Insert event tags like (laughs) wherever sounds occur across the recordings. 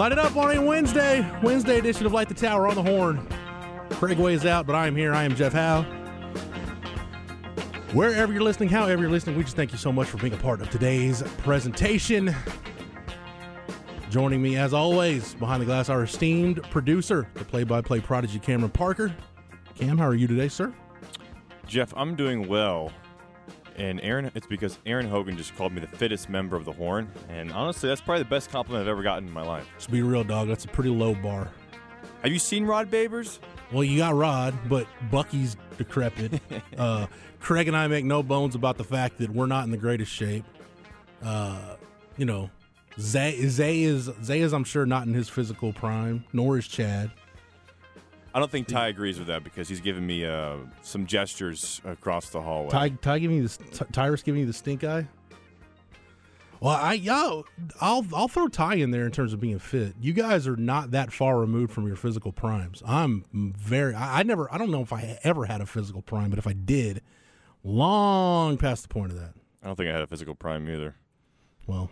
Light it up on a Wednesday, Wednesday edition of Light the Tower on the Horn. Craig Way is out, but I am here. I am Jeff Howe. Wherever you're listening, however you're listening, we just thank you so much for being a part of today's presentation. Joining me, as always, behind the glass, our esteemed producer, the play-by-play prodigy, Cameron Parker. Cam, how are you today, sir? Jeff, I'm doing well. And Aaron, it's because Aaron Hogan just called me the fittest member of the Horn, and honestly, that's probably the best compliment I've ever gotten in my life. Let's be real, dog. That's a pretty low bar. Have you seen Rod Babers? Well, you got Rod, but Bucky's decrepit. (laughs) uh, Craig and I make no bones about the fact that we're not in the greatest shape. Uh, you know, Zay, Zay is Zay is I'm sure not in his physical prime, nor is Chad. I don't think Ty agrees with that because he's giving me uh, some gestures across the hallway. Ty, Ty giving you the Ty- Tyrus giving you the stink eye. Well, I yo, I'll I'll throw Ty in there in terms of being fit. You guys are not that far removed from your physical primes. I'm very. I, I never. I don't know if I ever had a physical prime, but if I did, long past the point of that. I don't think I had a physical prime either. Well,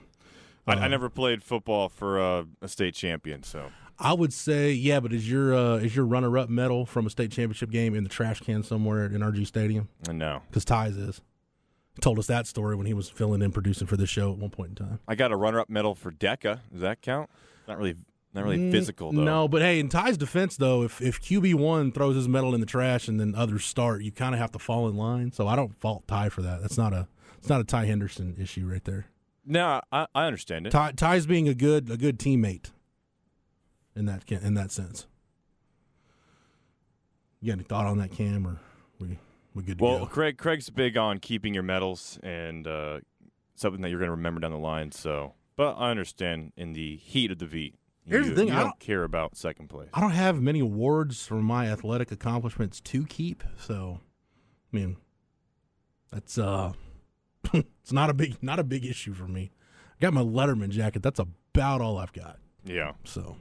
I, uh, I never played football for uh, a state champion, so I would say yeah, but is your uh, is your runner up medal from a state championship game in the trash can somewhere at NRG Stadium? uh, no. Because Ty's is. He told us that story when he was filling in producing for this show at one point in time. I got a runner-up medal for DECA. Does that count? Not really. Not really Mm, physical though. No, but hey, in Ty's defense though, if if QB one throws his medal in the trash and then others start, you kind of have to fall in line. So I don't fault Ty for that. That's not a it's not a Ty Henderson issue right there. No, I, I understand it. Ty, Ty's being a good a good teammate in that in that sense. You got any thought on that, Cam, or we we good to Well, go? Craig, Craig's big on keeping your medals and uh, something that you're going to remember down the line. So, but I understand in the heat of the V, Here's you, the thing, I don't, don't- care about second place. I don't have many awards for my athletic accomplishments to keep, so I mean that's uh (laughs) it's not a big not a big issue for me. I got my Letterman jacket. That's about all I've got. Yeah, So,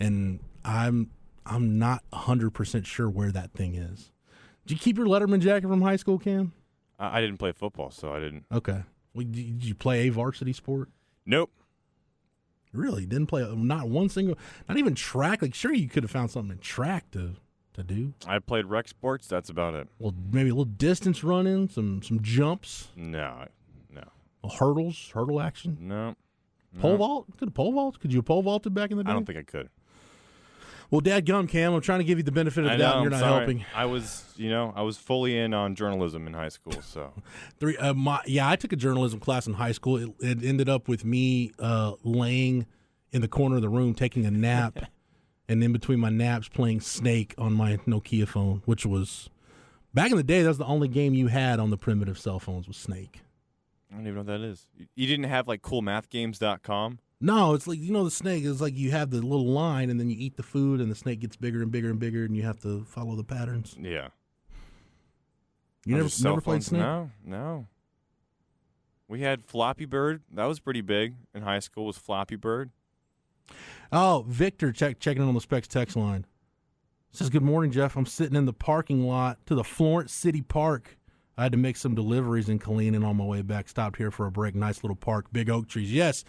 and I'm I'm not hundred percent sure where that thing is. Did you keep your Letterman jacket from high school, Cam? I, I didn't play football, so I didn't. Okay. Well, did you play a varsity sport? Nope. Really? Didn't play not one single, not even track. Like, sure, you could have found something in track to to do. I played rec sports. That's about it. Well, maybe a little distance running, some some jumps, No, no, hurdles, hurdle action, no. pole no. vault. Could a pole vault? Could you pole vaulted back in the day? I don't think I could. Well, Dad, gum Cam. I'm trying to give you the benefit of the doubt. and You're I'm not sorry. helping. I was, you know, I was fully in on journalism in high school. So (laughs) Three. Uh, my, yeah, I took a journalism class in high school. It, it ended up with me uh, laying in the corner of the room taking a nap, (laughs) and in between my naps playing Snake on my Nokia phone, which was back in the day. That was the only game you had on the primitive cell phones was Snake. I don't even know what that is. You- You didn't have like coolmathgames.com? No, it's like you know the snake is like you have the little line and then you eat the food and the snake gets bigger and bigger and bigger and you have to follow the patterns. Yeah. You never cell never played snake? No, no. We had Flappy Bird. That was pretty big in high school. Was Flappy Bird? Oh, Victor check, checking in on the Specs text line. Says, Good morning, Jeff. I'm sitting in the parking lot to the Florence City Park. I had to make some deliveries in Killeen and on my way back. Stopped here for a break. Nice little park, big oak trees. Yes.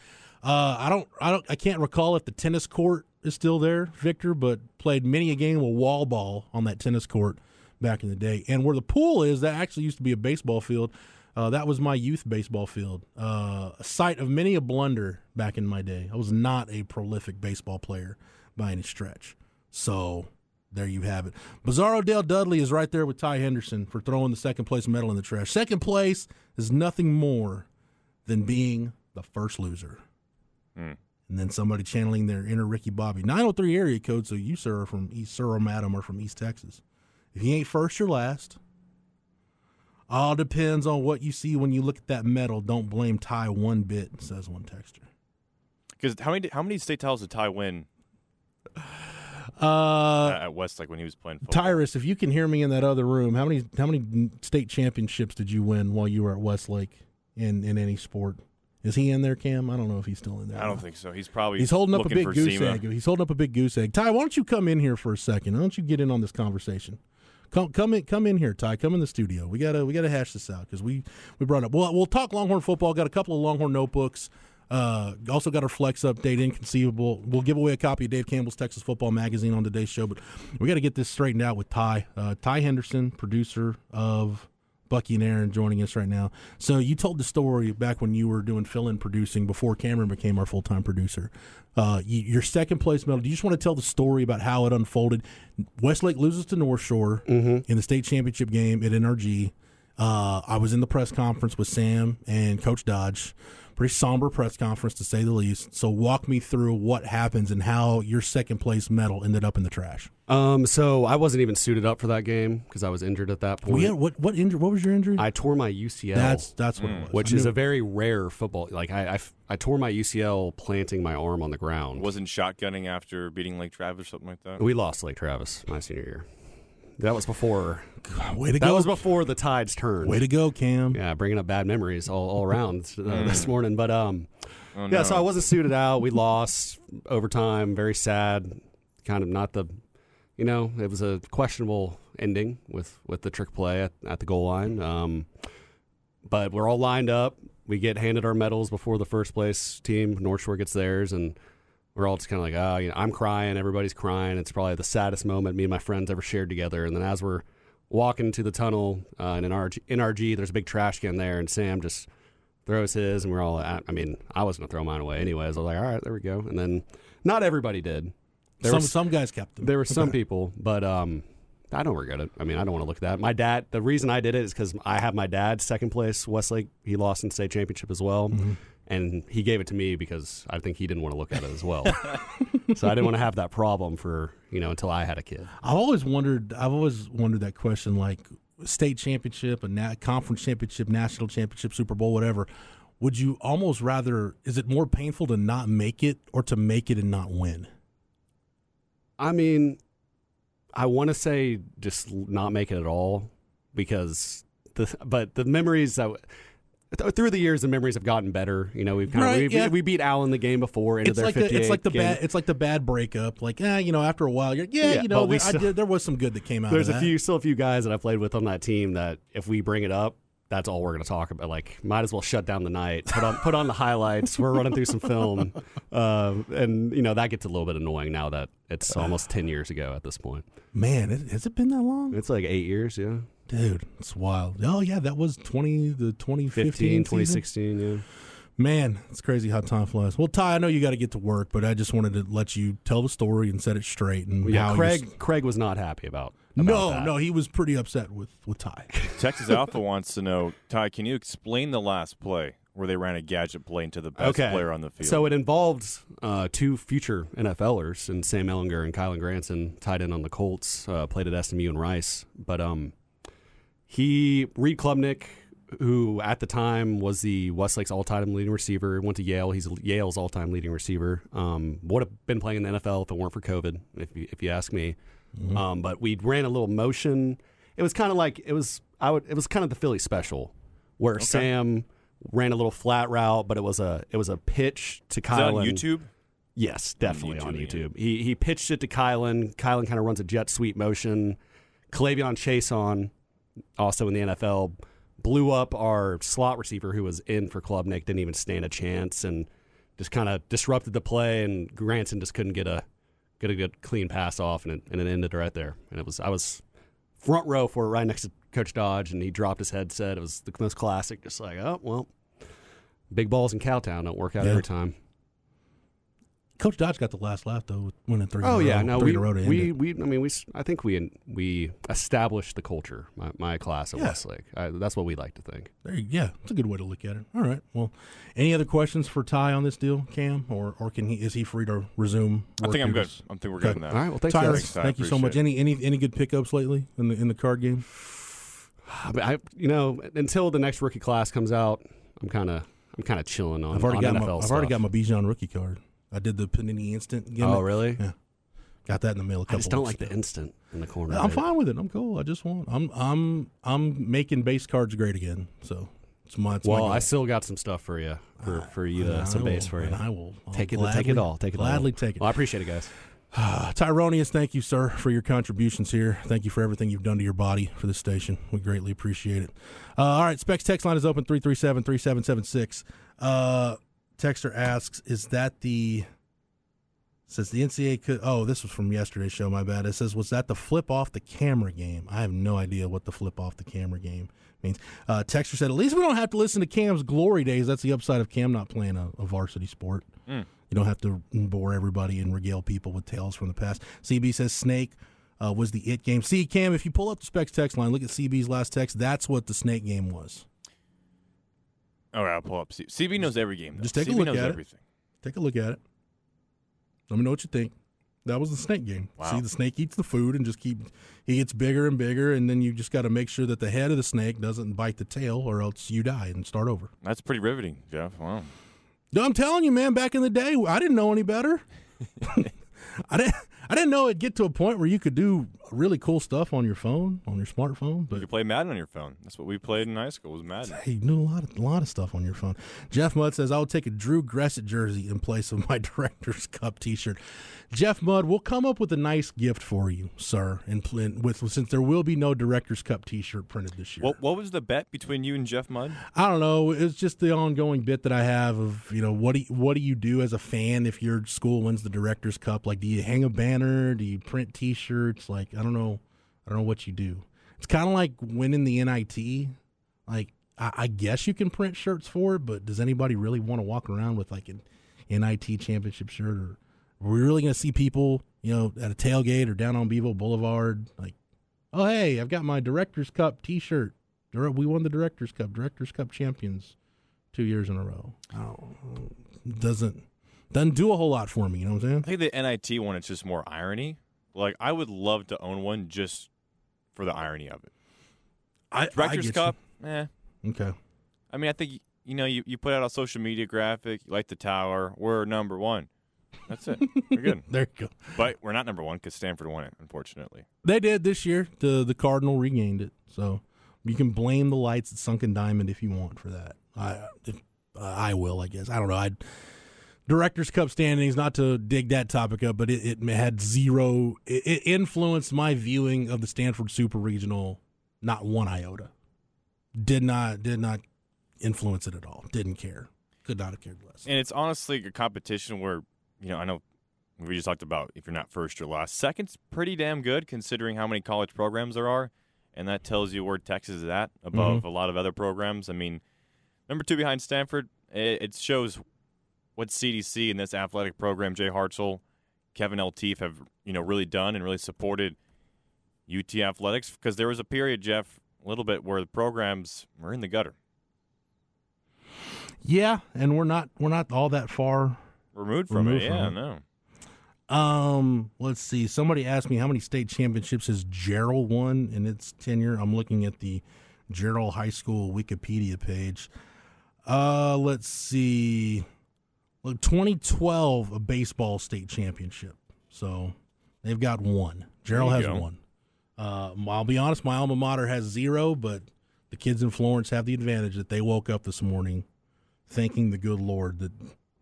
Uh, I don't, I don't, I can't recall if the tennis court is still there, Victor, but played many a game of wall ball on that tennis court back in the day. And where the pool is, that actually used to be a baseball field. Uh, that was my youth baseball field, uh, a site of many a blunder back in my day. I was not a prolific baseball player by any stretch. So there you have it. Bizarro Dale Dudley is right there with Ty Henderson for throwing the second place medal in the trash. Second place is nothing more than being the first loser. Mm. And then somebody channeling their inner Ricky Bobby. 903 area code, so you, sir, are from East, sir or madam, are from East Texas. If you ain't first, you're last. All depends on what you see when you look at that medal. Don't blame Ty one bit, says one texter. Because how many how many state titles did Ty win (sighs) Uh, at Westlake when he was playing football? Tyrus, if you can hear me in that other room, how many how many state championships did you win while you were at Westlake in in any sport? Is he in there, Cam? I don't know if he's still in there. I don't think so. He's probably He's holding up a big goose egg. He's holding up a big goose egg. Ty, why don't you come in here for a second? Why don't you get in on this conversation? Come, come in, come in here, Ty. Come in the studio. We gotta, we gotta hash this out because we, we brought up. Well, we'll talk Longhorn football. Got a couple of Longhorn notebooks. Uh, also got our flex update. Inconceivable. We'll give away a copy of Dave Campbell's Texas Football Magazine on today's show. But we got to get this straightened out with Ty. Uh, Ty Henderson, producer of Bucky and Aaron joining us right now. So you told the story back when you were doing fill-in producing before Cameron became our full-time producer. Uh, you, your second place medal. Do you just want to tell the story about how it unfolded? Westlake loses to North Shore in the state championship game at NRG. Uh, I was in the press conference with Sam and Coach Dodge. Pretty somber press conference to say the least. So walk me through what happens and how your second place medal ended up in the trash. Um, so I wasn't even suited up for that game because I was injured at that point. Well, yeah, what what injury? What was your injury? I tore my UCL. that's that's what it was. which is a very rare football. Like I I tore my UCL planting my arm on the ground. Wasn't shotgunning after beating Lake Travis or something like that. we lost Lake Travis my senior year. That was before. way to That go. That was before the tides turned. Way to go, Cam. yeah, bringing up bad memories all, all around uh, Mm. this morning. But um, Oh, yeah, no. so I wasn't suited out. We lost overtime. Very sad. Kind of not the, you know, it was a questionable ending with with the trick play at, at the goal line. Um, but we're all lined up. We get handed our medals before the first place team. North Shore gets theirs, and we're all just kind of like, oh, you know, I'm crying. Everybody's crying. It's probably the saddest moment me and my friends ever shared together. And then as we're walking to the tunnel uh, in NRG, NRG, there's a big trash can there, and Sam just throws his, and we're all. At, I mean, I was gonna throw mine away anyways. I was like, all right, there we go. And then not everybody did. There some was some guys kept them. there were some (laughs) people, but um, I don't regret it. I mean, I don't want to look at that. My dad. The reason I did it is because I have my dad second place Westlake. He lost in state championship as well, and he gave it to me because I think he didn't want to look at it as well. so I didn't want to have that problem for you know until I had a kid. I've always wondered. I've always wondered that question, like state championship, a na- conference championship, national championship, Super Bowl, whatever. Would you almost rather? Is it more painful to not make it or to make it and not win? I mean, I want to say just not make it at all because the but the memories that th- through the years the memories have gotten better. You know, we've kind Right, of we, yeah. we beat Allen the game before into It's their like the, it's like the game. bad it's like the bad breakup. Like, eh, you know, after a while, you're yeah, Yeah, you know, I still- did, there was some good that came out. There's a few still a few guys that I played with on that team that if we bring it up, that's all we're going to talk about. Like, might as well shut down the night. Put on put on the highlights. We're running through some film, uh, (laughs) and you know that gets a little bit annoying now that it's almost ten years ago at this point. Man, it, has it been that long? It's like eight years, yeah, Dude, it's wild. Oh yeah, that was twenty the 2015, 15, season? 2016, yeah. Man, it's crazy how time flies. Well, Ty, I know you got to get to work, but I just wanted to let you tell the story and set it straight. And Yeah, how Craig s- Craig was not happy about. about no, that. no, he was pretty upset with with Ty. (laughs) Texas Alpha wants to know, Ty, can you explain the last play where they ran a gadget play into the best okay. player on the field? So it involved uh, two future NFLers, and Sam Ehlinger and Kylen Granson tied in on the Colts, uh, played at SMU and Rice. But um, he Reed Klubnik, who at the time was the Westlake's all-time leading receiver, went to Yale. He's Yale's all-time leading receiver. Um, would have been playing in the NFL if it weren't for COVID, if you, if you ask me. Um, but we ran a little motion. It was kind of like it was. I would. It was kind of the Philly special, where Sam ran a little flat route, but it was a it was a pitch to that on. YouTube? Yes, definitely on YouTube, YouTube. He he pitched it to Kylen. Kylen kind of runs a jet sweep motion. K'Lavon Chaisson on, also in the NFL, blew up our slot receiver who was in for Klubnik. Didn't even stand a chance and just kind of disrupted the play, and Granson just couldn't get a get a good clean pass off, and it, and it ended right there. And it was I was front row for it, right next to Coach Dodge, and he dropped his headset. It was the most classic, just like oh well, big balls in Cowtown don't work out Yeah. every time. Coach Dodge got the last laugh though, winning three. Oh in a oh, yeah, row, no, we, in a row to we, we, I mean, we, s- I think we, we established the culture. My, my class at Yeah. Westlake. I, that's what we like to think. There you, yeah, it's a good way to look at it. All right. Well, any other questions for Ty on this deal, Cam, or or can he is he free to resume? I think I'm good. I think we're good Okay. on that. All right, well, thanks, Tyler, guys. Thanks, Ty. thank you so much. Appreciate Any any any good pickups lately in the in the card game? (sighs) I, I, you know, until the next rookie class comes out, I'm kind of, I'm kind of chilling on. I've already on got NFL my I've stuff. already got my Bijan rookie card. I did the Panini Instant. Gimmick. Oh really? Yeah, got that in the mail. A couple I just don't like the instant in the corner. I'm fine with it. I'm cool. I just want. I'm I'm I'm making base cards great again. So it's my. It's Well, goal. I still got some stuff for you, for, ah, for you to uh, I some base for you. and I will I'll Take it, gladly, take it all, take it gladly all. take it. Well, I appreciate it, guys. (sighs) Tyronius, thank you, sir, for your contributions here. Thank you for everything you've done to your body for this station. We greatly appreciate it. Uh, all right, Specs text line is open 337 3776. Uh, Texter asks, is that the. Says the NCAA could. Oh, this was from yesterday's show. My bad. It says, was that the flip off the camera game? I have no idea what the flip off the camera game means. Uh, Texter said, at least we don't have to listen to Cam's glory days. That's the upside of Cam not playing a, a varsity sport. You don't have to bore everybody and regale people with tales from the past. CB says Snake uh, was the it game. See, Cam, if you pull up the Specs text line, look at CB's last text. That's what the Snake game was. All right, I'll pull up. C- CB knows every game. Though. Just take a look knows at it. everything. Take a look at it. Let me know what you think. That was the snake game. Wow. See, the snake eats the food and just keep. He gets bigger and bigger, and then you just got to make sure that the head of the snake doesn't bite the tail, or else you die and start over. That's pretty riveting, Jeff. Wow. No, I'm telling you, man. Back in the day, I didn't know any better. (laughs) (laughs) I didn't. I didn't know it'd get to a point where you could do really cool stuff on your phone, on your smartphone. You But can play Madden on your phone. That's what we played in high school. Was Madden. you knew a lot of a lot of stuff on your phone. Jeff Mudd says I will take a Drew Gressett jersey in place of my (laughs) Directors Cup T-shirt. Jeff Mudd, we'll come up with a nice gift for you, sir. And with since there will be no Directors Cup T-shirt printed this year. What What was the bet between you and Jeff Mudd? I don't know. It's just the ongoing bit that I have of you know what do you, what do you do as a fan if your school wins the Directors Cup? Like, do you hang a banner? Do you print T-shirts? Like, I don't know. I don't know what you do. It's kind of like winning the NIT. Like, I, I guess you can print shirts for it, but does anybody really want to walk around with like an NIT championship shirt? Or are we really going to see people, you know, at a tailgate or down on Bevo Boulevard, like, oh hey, I've got my Directors Cup T-shirt. We won the Directors Cup, Directors Cup champions, two years in a row. Don't, doesn't doesn't do a whole lot for me. You know what I'm saying? I think the NIT one. It's just more irony. Like I would love to own one just for the irony of it. I, Directors get Cup. Eh. Okay. I mean, I think you know you, you put out a social media graphic. You like the tower. We're number one. That's it. We're (laughs) good. There you go. But we're not number one because Stanford won it, unfortunately. They did this year. The the Cardinal regained it, so you can blame the lights at Sunken Diamond if you want for that. I if, uh, I will, I guess. I don't know. I Directors Cup standings. Not to dig that topic up, but it, it had zero. It, it influenced my viewing of the Stanford Super Regional. Not one iota. Did not did not influence it at all. Didn't care. Could not have cared less. And it's honestly a competition where, you know, I know we just talked about if you're not first or last. Second's pretty damn good considering how many college programs there are. And that tells you where Texas is at above mm-hmm. a lot of other programs. I mean, number two behind Stanford, it, it shows what CDC and this athletic program, Jay Hartzell, Kevin Eltife have, you know, really done and really supported UT athletics because there was a period, Jeff, a little bit where the programs were in the gutter. Yeah, and we're not we're not all that far Removed from Removed it. from Yeah, it. no. Um, let's see. Somebody asked me how many state championships has Jarrell won in its tenure. I'm looking at the Jarrell High School Wikipedia page. Uh, let's see. Look, 2012, a baseball state championship. So they've got one. Jarrell has go. one. Uh, I'll be honest, my alma mater has zero, but the kids in Florence have the advantage that they woke up this morning thanking the good Lord that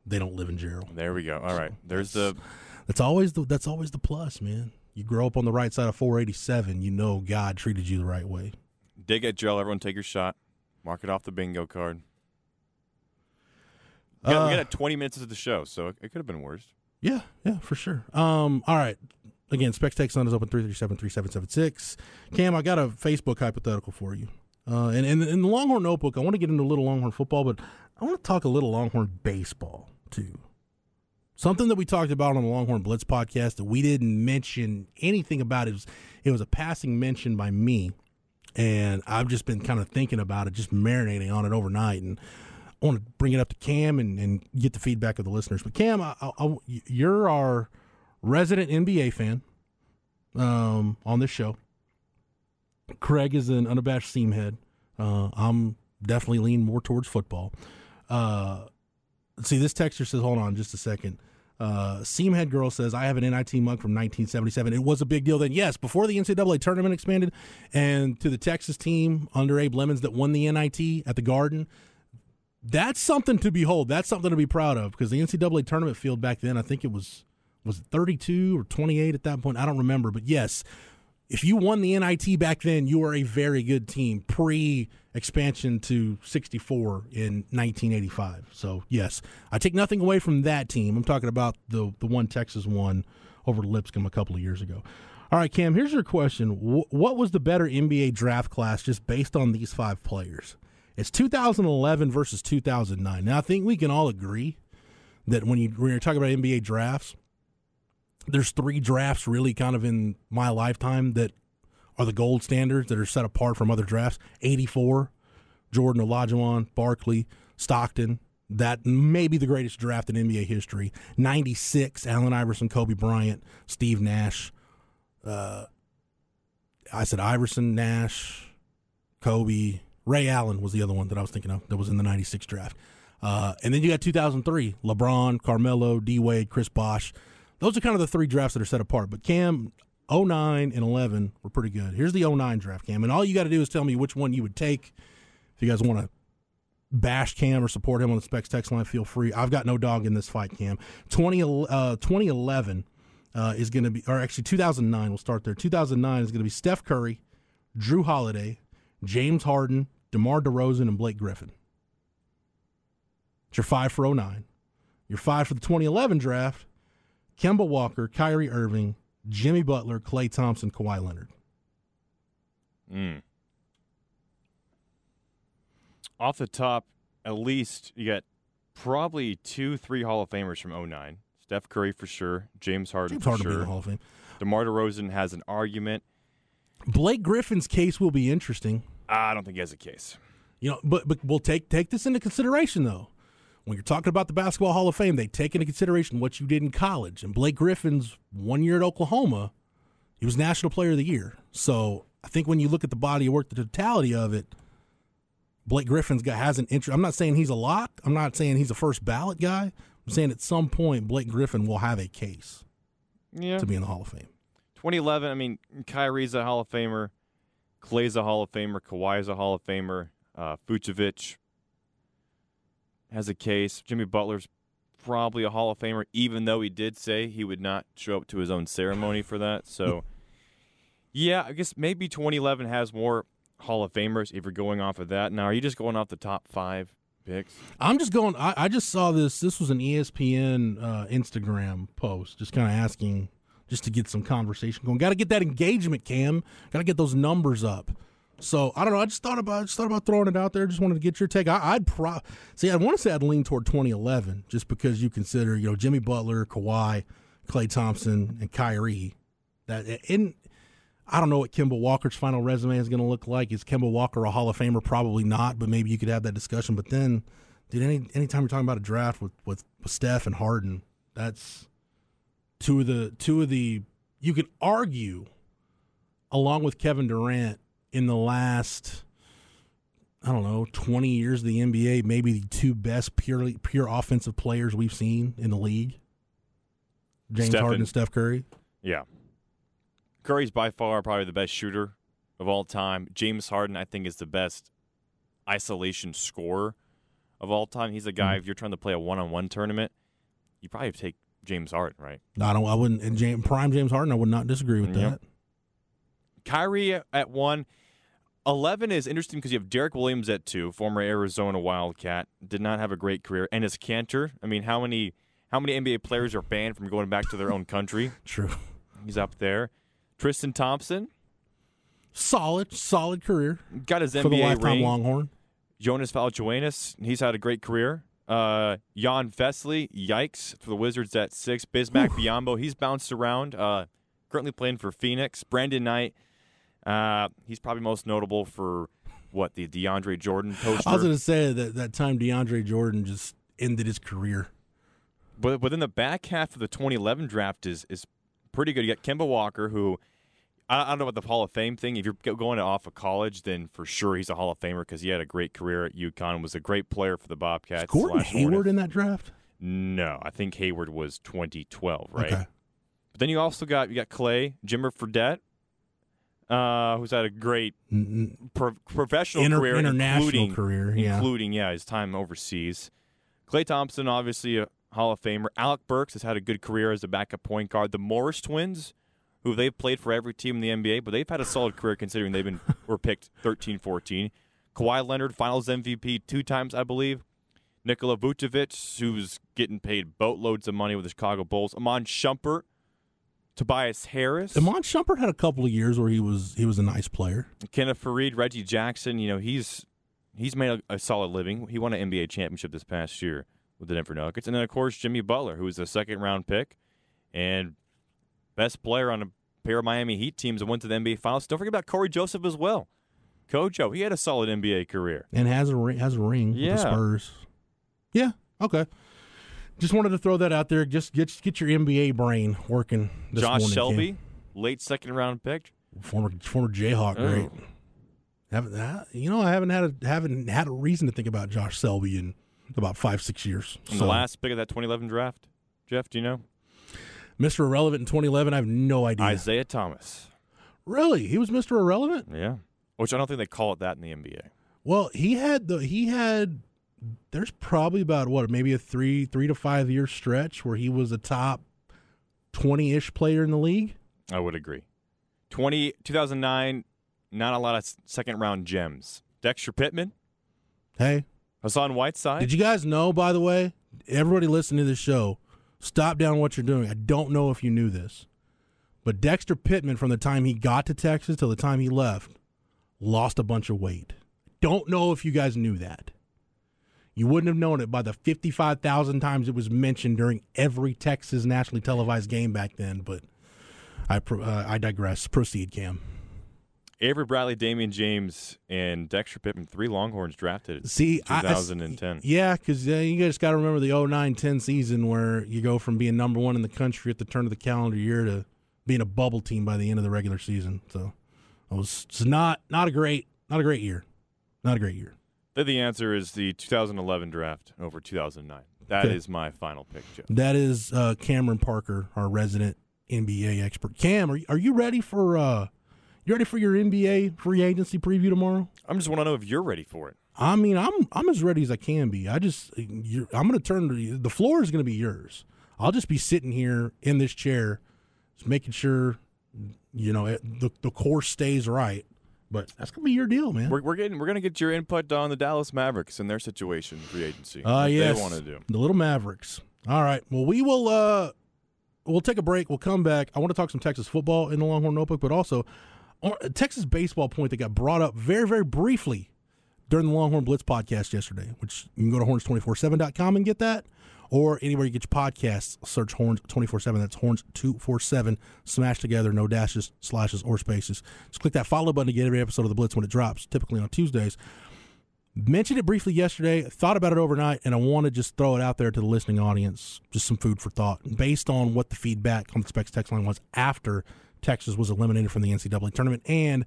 they don't live in Jarrell. There we go. All right. There's the That's always the that's always the plus, man. You grow up on the right side of 487, you know God treated you the right way. dig at Joe. Everyone take your shot. Mark it off the bingo card. We got, we Uh, got 20 minutes into the show, so it, it could have been worse. Yeah, yeah, for sure. Um, all right. Again, Specs Text line is open 337-3776. Cam, I got a Facebook hypothetical for you. Uh, and, and in the Longhorn Notebook, I want to get into a little Longhorn football, but I want to talk a little Longhorn baseball too. Something that we talked about on the Longhorn Blitz podcast that we didn't mention anything about. It was, it was a passing mention by me, and I've just been kind of thinking about it, just marinating on it overnight, and I want to bring it up to Cam and, and get the feedback of the listeners. But Cam, I, I, you're our resident NBA fan um, on this show. Craig is an unabashed seam head. Uh, I'm definitely lean more towards football. Uh, see, this texture says, hold on just a second. Uh, Seamhead Girl says, I have an NIT mug from 1977. It was a big deal then. Yes, before the NCAA tournament expanded and to the Texas team under Abe Lemons that won the NIT at the Garden, that's something to behold. That's something to be proud of because the NCAA tournament field back then, I think it was was it 32 or 28 at that point. I don't remember, but yes, if you won the NIT back then, you were a very good team pre expansion to 64 in 1985. So yes, I take nothing away from that team. I'm talking about the the one Texas won over Lipscomb a couple of years ago. All right, Cam, here's your question. Wh- What was the better NBA draft class just based on these five players? It's 2011 versus 2009. Now, I think we can all agree that when, you, when you're talking about NBA drafts, there's three drafts really kind of in my lifetime that are the gold standards that are set apart from other drafts. 84, Jordan Olajuwon, Barkley, Stockton. That may be the greatest draft in NBA history. 96, Allen Iverson, Kobe Bryant, Steve Nash. Uh, I said Iverson, Nash, Kobe, Ray Allen was the other one that I was thinking of that was in the 96 draft. Uh, and then you got 2003, LeBron, Carmelo, D Wade, Chris Bosh. Those are kind of the three drafts that are set apart. But Cam, 09 and 11 were pretty good. Here's the 09 draft, Cam. And all you got to do is tell me which one you would take. If you guys want to bash Cam or support him on the Specs text line, feel free. I've got no dog in this fight, Cam. 20, uh, 2011 uh, is going to be, or actually 2009, we'll start there. 2009 is going to be Steph Curry, Jrue Holiday, James Harden, DeMar DeRozan, and Blake Griffin. It's your five for 09. Your five for the 2011 draft Kemba Walker, Kyrie Irving, Jimmy Butler, Klay Thompson, Kawhi Leonard. Mm. Off the top, at least you got probably two, three Hall of Famers from 09. Steph Curry for sure, James Harden James for Harden will be in sure. the Hall of Fame. DeMar DeRozan has an argument. Blake Griffin's case will be interesting. I don't think he has a case. You know, but but we'll take take this into consideration though. When you're talking about the Basketball Hall of Fame, they take into consideration what you did in college. And Blake Griffin's one year at Oklahoma, he was National Player of the Year. So I think when you look at the body of work, the totality of it, Blake Griffin's got has an interest. I'm not saying he's a lock. I'm not saying he's a first ballot guy. I'm saying at some point Blake Griffin will have a case Yeah. to be in the Hall of Fame. 2011, I mean, Kyrie's a Hall of Famer. Klay's a Hall of Famer. Kawhi's a Hall of Famer. Uh, Vucevic has a case. Jimmy Butler's probably a Hall of Famer, even though he did say he would not show up to his own ceremony for that. (laughs) So, yeah, I guess maybe 2011 has more Hall of Famers if you're going off of that. Now, are you just going off the top five picks? I'm just going. I, I just saw this. This was an ESPN uh, Instagram post, just kind of asking, just to get some conversation going. Got to get that engagement, Cam. Got to get those numbers up. So I don't know. I just thought about just thought about throwing it out there. Just wanted to get your take. I, I'd pro see. I want to say I'd lean toward 2011, just because you consider you know Jimmy Butler, Kawhi, Klay Thompson, and Kyrie. That in I don't know what Kemba Walker's final resume is going to look like. Is Kemba Walker a Hall of Famer? Probably not, but maybe you could have that discussion. But then, dude, any anytime you're talking about a draft with, with, with Steph and Harden, that's two of the two of the you could argue, along with Kevin Durant in the last. I don't know, twenty years of the NBA, maybe the two best purely pure offensive players we've seen in the league. James Harden and- Steph Curry. Yeah. Curry's by far probably the best shooter of all time. James Harden, I think, is the best isolation scorer of all time. He's a guy, mm-hmm. if you're trying to play a one on one tournament, you probably take James Harden, right? I don't. I wouldn't. And James, prime James Harden, I would not disagree with Yep. that. Kyrie at one, 11 is interesting because you have Derrick Williams at two, former Arizona Wildcat, did not have a great career. And Enes Kanter, I mean, how many how many NBA players are banned from going back to their own country? (laughs) True. He's up there. Tristan Thompson Solid, solid career got his for the NBA lifetime ring. Longhorn. Jonas Valanciunas, he's had a great career. Uh, Jan Vesely, yikes, for the Wizards at six. Bismack Biyombo, he's bounced around. Uh, currently playing for Phoenix. Brandon Knight, uh, he's probably most notable for what the DeAndre Jordan poster. I was going to say that that time DeAndre Jordan just ended his career. But within the back half of the 2011 draft is is pretty good. You got Kemba Walker, who I, I don't know about the Hall of Fame thing. If you're going off of college, then for sure he's a Hall of Famer because he had a great career at UConn. Was a great player for the Bobcats. Gordon slash Hayward Hornets. in that draft? No, I think Hayward was 2012, right? Okay. But then you also got you got Clay Jimmer Fredette, uh, who's had a great pro- professional Inter- career, international including, career, yeah. including yeah his time overseas. Klay Thompson, obviously a Hall of Famer. Alec Burks has had a good career as a backup point guard. The Morris twins, who they've played for every team in the NBA, but they've had a solid career considering they've been (laughs) were picked 13, 14. Kawhi Leonard, Finals MVP two times, I believe. Nikola Vucevic, who's getting paid boatloads of money with the Chicago Bulls. Iman Shumpert, Tobias Harris, Iman Shumpert had a couple of years where he was he was a nice player. Kenneth Faried, Reggie Jackson. You know he's he's made a, a solid living. He won an NBA championship this past year with the Denver Nuggets, and then of course Jimmy Butler, who was a second round pick and best player on a pair of Miami Heat teams and went to the NBA Finals. Don't forget about Cory Joseph as well. Kojo, oh, he had a solid NBA career. and has a ring, has a ring with Yeah. the Spurs. Yeah, okay. Just wanted to throw that out there. Just get get your NBA brain working. This Josh morning, Selby, Cam. late second round pick. former former Jayhawk, oh. great. Oh. Haven't that, you know? I haven't had a haven't had a reason to think about Josh Selby in about five six years. So, the last pick of that 2011 draft. Jeff, do you know? Mr. Irrelevant in 2011. I have no idea. Isaiah Thomas. Really, he was Mr. Irrelevant. Yeah. Which I don't think they call it that in the NBA. Well, he had the he had. There's probably about what maybe a three three to five year stretch where he was a top twenty ish player in the league. I would agree. 20, 2009, not a lot of second round gems. Dexter Pittman, Hey, Hassan Whiteside. Did you guys know, by the way, everybody listening to this show, stop down what you're doing. I don't know if you knew this, but Dexter Pittman, from the time he got to Texas till the time he left, lost a bunch of weight. Don't know if you guys knew that. You wouldn't have known it by the 55,000 times it was mentioned during every Texas nationally televised game back then, but I, uh, I digress. Proceed, Cam. Avery Bradley, Damion James, and Dexter Pittman, three Longhorns drafted. See, I- I- 2010. yeah, because uh, you just got to remember the 09-10 season where you go from being number one in the country at the turn of the calendar year to being a bubble team by the end of the regular season. So it was it's not not a great not a great year, not a great year. Then the answer is the 2011 draft over 2009. That is Okay. my final pick, Joe. That is uh, Cameron Parker, our resident NBA expert. Cam, are you, are you ready for uh, you ready for your NBA free agency preview tomorrow? I'm just want to know if you're ready for it. I mean, I'm I'm as ready as I can be. I just you're, I'm going to turn the floor is going to be yours. I'll just be sitting here in this chair, just making sure you know it, the the course stays right. But that's going to be your deal, man. We're, we're getting we're gonna get your input on the Dallas Mavericks and their situation, free agency. Uh, what yes, they want to do. the little Mavericks. All right. Well, we will. uh We'll take a break. We'll come back. I want to talk some Texas football in the Longhorn Notebook, but also a uh, Texas baseball point that got brought up very, very briefly during the Longhorn Blitz podcast yesterday, which you can go to horns247.com and get that, or anywhere you get your podcasts, search horns 24 7. That's Horns 247, smashed together, no dashes, slashes, or spaces. Just click that follow button to get every episode of the Blitz when it drops, typically on Tuesdays mentioned it briefly yesterday, thought about it overnight, and I want to just throw it out there to the listening audience, just some food for thought, based on what the feedback on the Specs text line was after Texas was eliminated from the NCAA tournament and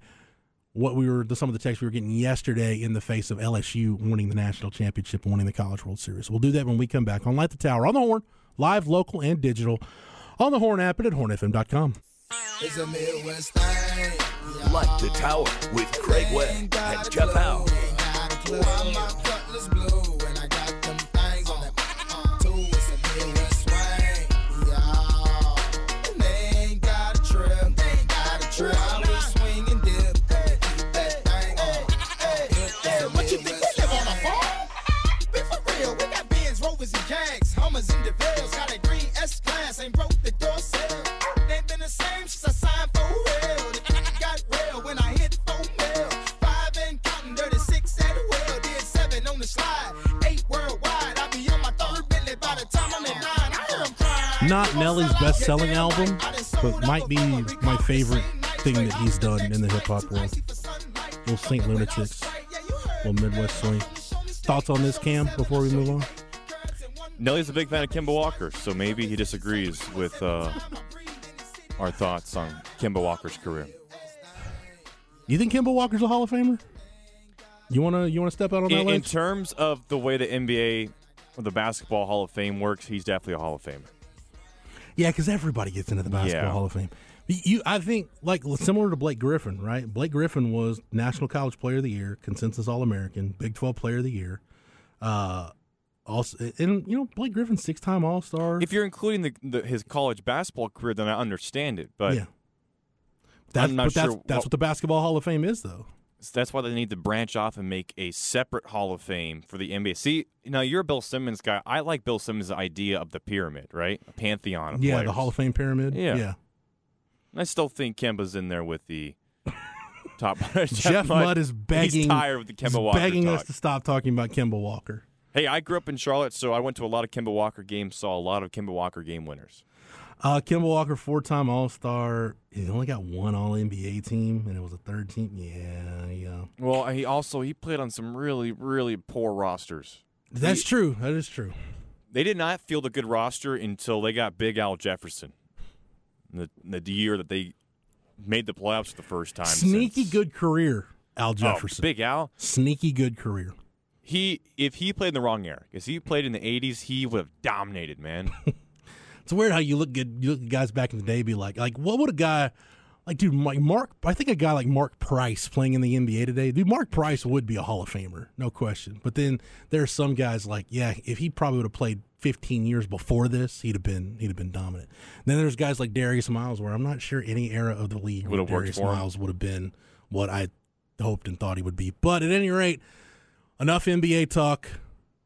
what we were the some of the texts we were getting yesterday in the face of LSU winning the national championship and winning the College World Series. We'll do that when we come back on Light the Tower on the Horn, live, local, and digital on the Horn app and at hornfm.com. It's a Midwest thing. Light the Tower with Craig Way and Jeff Howe. Got a green S class, ain't broke the door. They been the same since I signed for real. (laughs) Got real when I hit four mil. Five and counting, dirty six at a. Did seven on the slide, eight worldwide. I be on my third Bentley by the time I'm at nine. Not Nelly's best selling album, but might be my favorite thing that he's done in the hip hop world. Little Saint Lunatics, little Midwest Swing. Thoughts on this, Cam, before we move on? Nelly's a big fan of Kemba Walker, so maybe he disagrees with uh, our thoughts on Kemba Walker's career. You think Kemba Walker's a Hall of Famer? You wanna you wanna step out on that In, in ledge? terms of the way the NBA or the Basketball Hall of Fame works, he's definitely a Hall of Famer. Yeah, because everybody gets into the basketball Yeah. Hall of Fame. You, I think, like similar to Blake Griffin, right? Blake Griffin was National College Player of the Year, Consensus All American, Big Twelve Player of the Year. Uh, also, and you know, Blake Griffin, six time All Star. If you're including the, the, his college basketball career, then I understand it. But yeah, that's I'm not but that's sure that's what- what the Basketball Hall of Fame is, though. that's why they need to branch off and make a separate Hall of Fame for the NBA. See, now you're a Bill Simmons guy. I like Bill Simmons' idea of the pyramid, right? A pantheon of Yeah, players. the Hall of Fame pyramid. Yeah. yeah. I still think Kemba's in there with the (laughs) top. (laughs) Jeff Mudd is (laughs) begging. He's tired with the Kemba Walker begging talk. us to stop talking about Kemba Walker. Hey, I grew up in Charlotte, so I went to a lot of Kemba Walker games, saw a lot of Kemba Walker game winners. Uh, Kemba Walker, four time All Star. He only got one All NBA team, and it was a third team. Yeah, yeah. Well, he also he played on some really, really poor rosters. That's true. That is true. They did not field a good roster until they got Big Al Jefferson. The, the year that they made the playoffs for the first time. Sneaky since- good career, Al Jefferson. Oh, Jefferson. Big Al. Sneaky good career. He if he played in the wrong era, because he played in the '80s, he would have dominated, man. (laughs) It's weird how you look good. You look at guys back in the day, be like, like what would a guy like, dude, like Mark? I think a guy like Mark Price playing in the NBA today, dude, Mark Price would be a Hall of Famer, no question. But then there are some guys like, yeah, if he probably would have played 15 years before this, he'd have been he'd have been dominant. then there's guys like Darius Miles, where I'm not sure any era of the league Would where have Darius. Miles would have been what I hoped and thought he would be. But at any rate, enough NBA talk.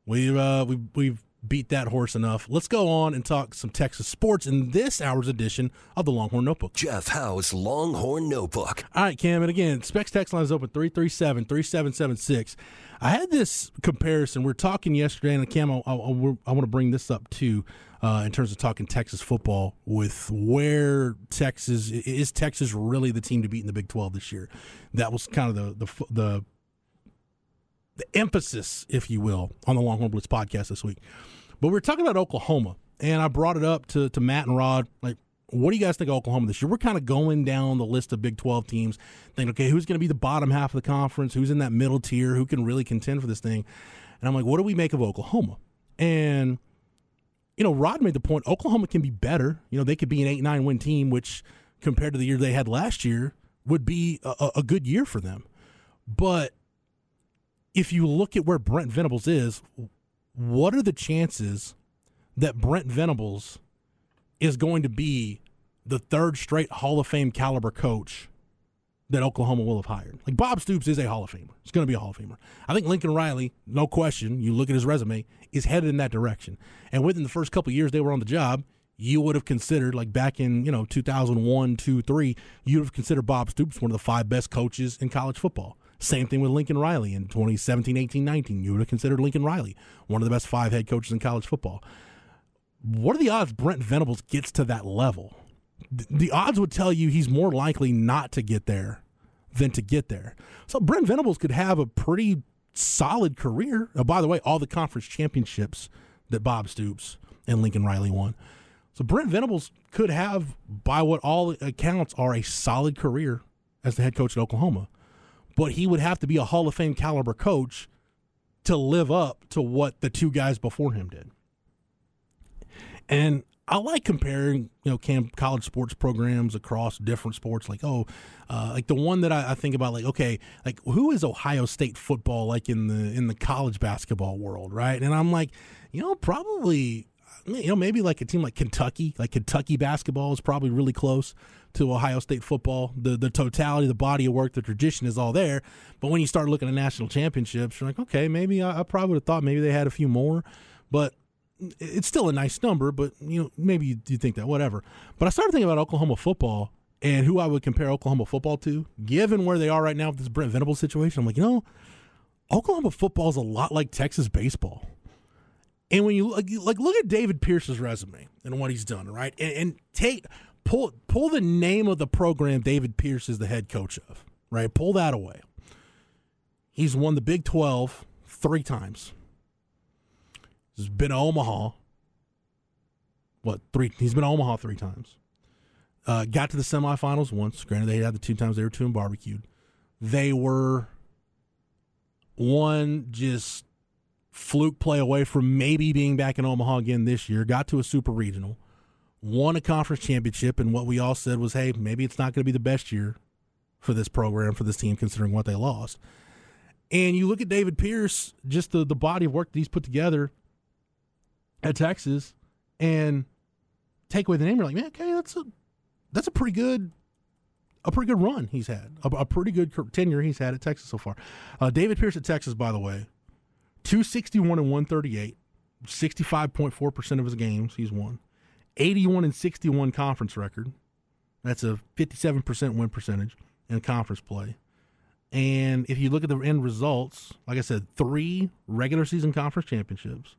We've uh, we've we've beat that horse enough. Let's go on and talk some Texas sports in this hour's edition of the Longhorn Notebook. Jeff Howe's Longhorn Notebook. All right, Cam, and again, Specs text line is open 337-3776. I had this comparison. We are talking yesterday, and Cam, I, I, I want to bring this up too uh, in terms of talking Texas football with where Texas is. Texas really the team to beat in the Big Twelve this year? That was kind of the the the the emphasis, if you will, on the Longhorn Blitz podcast this week. But we were talking about Oklahoma, and I brought it up to, to Matt and Rod. Like, what do you guys think of Oklahoma this year? We're kind of going down the list of Big 12 teams, thinking, okay, who's going to be the bottom half of the conference? Who's in that middle tier? Who can really contend for this thing? And I'm like, what do we make of Oklahoma? And, you know, Rod made the point Oklahoma can be better. You know, they could be an 8 9 win team, which compared to the year they had last year would be a- a good year for them. But if you look at where Brent Venables is, what are the chances that Brent Venables is going to be the third straight Hall of Fame caliber coach that Oklahoma will have hired? Like Bob Stoops is a Hall of Famer. He's going to be a Hall of Famer. I think Lincoln Riley, no question, you look at his resume, is headed in that direction. And within the first couple years they were on the job, you would have considered, like back in, you know, 2001, 2, 3, you would have considered Bob Stoops one of the five best coaches in college football. Same thing with Lincoln Riley in 2017, 18, 19. You would have considered Lincoln Riley one of the best five head coaches in college football. What are the odds Brent Venables gets to that level? The odds would tell you he's more likely not to get there than to get there. So Brent Venables could have a pretty solid career. Oh, by the way, all the conference championships that Bob Stoops and Lincoln Riley won. So Brent Venables could have, by what all accounts are, a solid career as the head coach at Oklahoma. But he would have to be a Hall of Fame caliber coach to live up to what the two guys before him did. And I like comparing, you know, camp college sports programs across different sports. Like, oh, uh, like the one that I, I think about, like, okay, like who is Ohio State football like in the in the college basketball world, right? And I'm like, you know, probably, you know, maybe like a team like Kentucky, like Kentucky basketball is probably really close to Ohio State football. The the totality, the body of work, the tradition is all there. But when you start looking at national championships, you're like, okay, maybe I, I probably would have thought maybe they had a few more, but it's still a nice number, but you know maybe you, you think that whatever. But I started thinking about Oklahoma football and who I would compare Oklahoma football to, given where they are right now with this Brent Venables situation. I'm like, you know, Oklahoma football is a lot like Texas baseball, And when you like, like look at David Pierce's resume and what he's done, right? And, and take pull pull the name of the program David Pierce is the head coach of, right? Pull that away. He's won the Big Twelve three times. He's been to Omaha. What three? He's been to Omaha three times. Uh, got to the semifinals once. Granted, they had the two times they were two and barbecued. They were one just fluke play away from maybe being back in Omaha again this year. Got to a super regional, won a conference championship, and what we all said was, hey, maybe it's not going to be the best year for this program for this team considering what they lost. And you look at David Pierce, just the the body of work that he's put together at Texas, and take away the name, you're like, man, okay, that's a that's a pretty good a pretty good run he's had, a, a pretty good tenure he's had at Texas so far. Uh, David Pierce at Texas, by the way, two sixty one and one thirty eight, sixty five point four percent of his games he's won, eighty one and sixty one conference record. That's a fifty seven percent win percentage in conference play. And if you look at the end results, like I said, three regular season conference championships,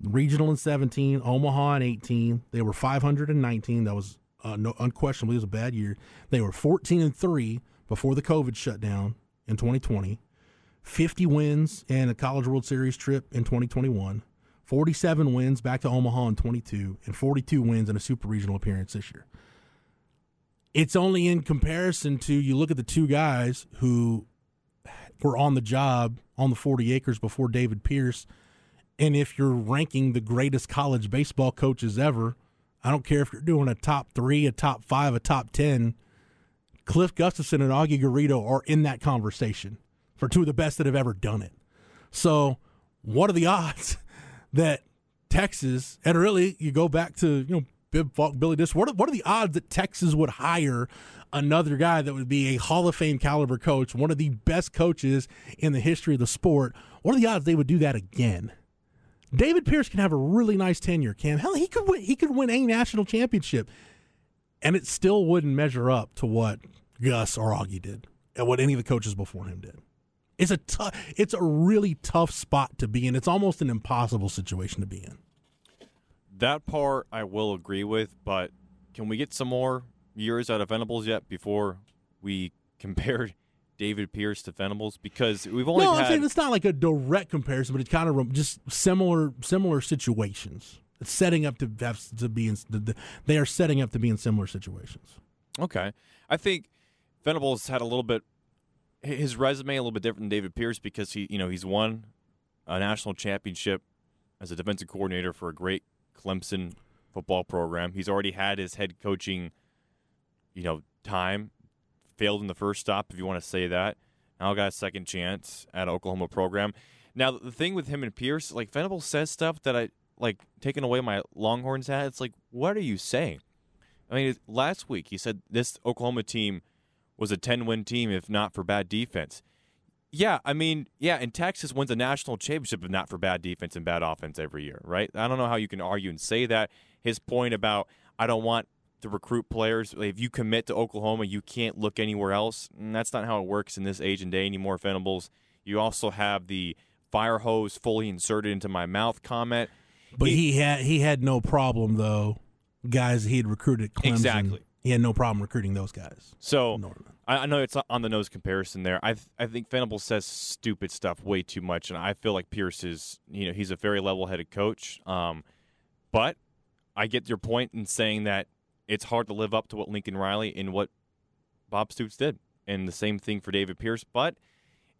regional in 17, Omaha in 18. They were 519. That was uh, no, unquestionably was a bad year. They were 14 and 3 before the COVID shutdown in 2020. 50 wins and a College World Series trip in 2021. 47 wins back to Omaha in 22 and 42 wins in a super regional appearance this year. It's only in comparison to you look at the two guys who were on the job on the 40 acres before David Pierce and if you're ranking the greatest college baseball coaches ever, I don't care if you're doing a top three, a top five, a top 10, Cliff Gustafson and Augie Garrido are in that conversation for two of the best that have ever done it. So, what are the (laughs) odds that Texas, and really you go back to, you know, Bibb Falk, Billy Disch, what are, what are the odds that Texas would hire another guy that would be a Hall of Fame caliber coach, one of the best coaches in the history of the sport? What are the odds they would do that again? David Pierce can have a really nice tenure, Cam. Hell, he could win, he could win a national championship, and it still wouldn't measure up to what Gus or Augie did, and what any of the coaches before him did. It's a tough, it's a really tough spot to be in. It's almost an impossible situation to be in. That part I will agree with, but can we get some more years out of Venables yet before we (laughs) compare David Pierce to Venables? Because we've only no, I'm saying it's not like a direct comparison, but it's kind of just similar similar situations. It's setting up to have to be in. the- the- They are setting up to be in similar situations. Okay. I think Venables had a little bit his resume a little bit different than David Pierce because he, you know, he's won a national championship as a defensive coordinator for a great Clemson football program. He's already had his head coaching, you know, time. Failed in the first stop, if you want to say that. Now got a second chance at Oklahoma program. Now the thing with him and Pierce, like Venables says stuff that I like taking away my Longhorns hat. It's like, what are you saying? I mean, last week he said this Oklahoma team was a 10 win team if not for bad defense. Yeah, I mean, yeah, and Texas wins a national championship if not for bad defense and bad offense every year, right? I don't know how you can argue and say that. His point about I don't want to recruit players. If you commit to Oklahoma, you can't look anywhere else. And that's not how it works in this age and day anymore, Venables. You also have the fire hose fully inserted into my mouth comment. But he had he had no problem though. Guys he had recruited Clemson. Exactly. He had no problem recruiting those guys. So Norman. I, I know it's on the nose comparison there. I I think Venable says stupid stuff way too much, and I feel like Pierce is you know he's a very level headed coach. Um, but I get your point in saying that it's hard to live up to what Lincoln Riley and what Bob Stoops did, and the same thing for David Pierce. But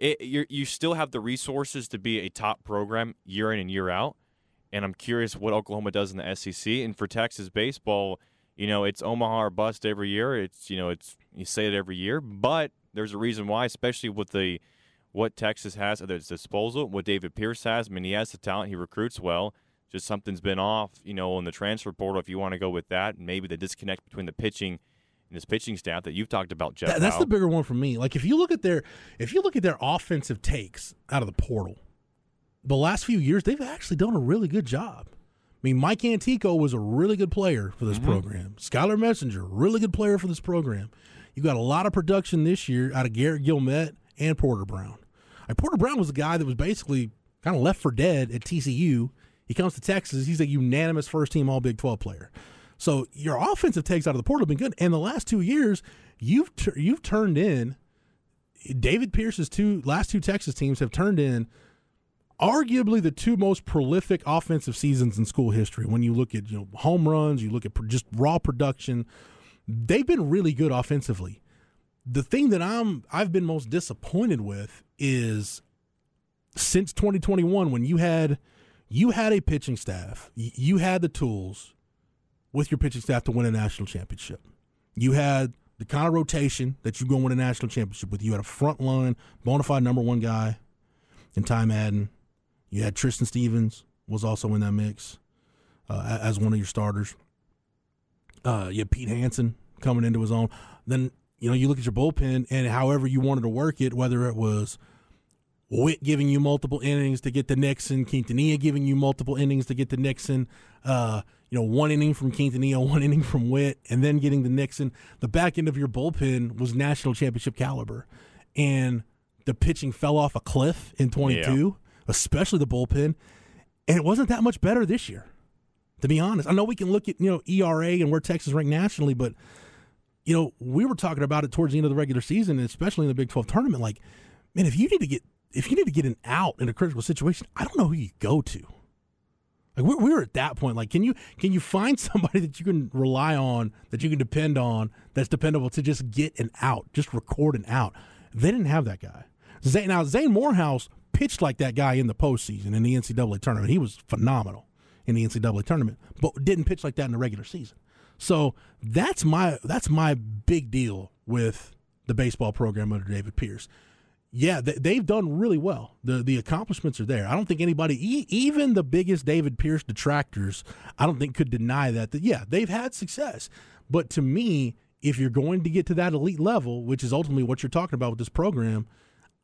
it, you you still have the resources to be a top program year in and year out. And I'm curious what Oklahoma does in the SEC. And for Texas baseball, you know, it's Omaha or bust every year. It's you know, it's you say it every year, but there's a reason why, especially with the what Texas has at its disposal, what David Pierce has. I mean, he has the talent, he recruits well. Just something's been off, you know, in the transfer portal. If you want to go with that, maybe the disconnect between the pitching and his pitching staff that you've talked about, Jeff. That- that's the bigger one for me. Like if you look at their if you look at their offensive takes out of the portal, the last few years they've actually done a really good job. I mean, Mike Antico was a really good player for this mm-hmm. program. Skylar Messenger, really good player for this program. You got a lot of production this year out of Garrett Guillemette and Porter Brown. Like Porter Brown was a guy that was basically kind of left for dead at TCU. He comes to Texas. He's a unanimous first team All Big 12 player. So your offensive takes out of the portal have been good. And the last two years, you've tur- you've turned in David Pierce's two last two Texas teams have turned in arguably the two most prolific offensive seasons in school history. When you look at you know home runs, you look at just raw production, they've been really good offensively. The thing that I'm I've been most disappointed with is since 2021 when you had you had a pitching staff, you had the tools with your pitching staff to win a national championship. You had the kind of rotation that you go win a national championship with. You had a front line, bona fide number one guy in Ty Madden. You had Tristan Stevens was also in that mix uh, as one of your starters. Uh, you had Pete Hansen coming into his own. Then you know you look at your bullpen and however you wanted to work it, whether it was Witt giving you multiple innings to get to Nixon, Quintanilla giving you multiple innings to get to Nixon. Uh, you know, one inning from Quintanilla, (laughs) one inning from Witt, and then getting to Nixon. The back end of your bullpen was national championship caliber, and the pitching fell off a cliff in 22, especially the bullpen, and it wasn't that much better this year. To be honest, I know we can look at you know ERA and where Texas ranked nationally, but you know we were talking about it towards the end of the regular season, and especially in the Big 12 tournament. Like, man, if you need to get if you need to get an out in a critical situation, I don't know who you go to. Like we're, we're at that point. Like, can you can you find (laughs) somebody that you can rely on, that you can depend on, that's dependable to just get an out, just record an out? They didn't have that guy. Now Zane Morehouse pitched like that guy in the postseason in the NCAA tournament. He was phenomenal in the NCAA tournament, but didn't pitch like that in the regular season. So that's my that's my big deal with the baseball program under David Pierce yeah, they, have done really well. the The accomplishments are there. I don't think anybody, even the biggest David Pierce detractors, I don't think could deny that. That yeah, they've had success. But to me, if you're going to get to that elite level, which is ultimately what you're talking about with this program,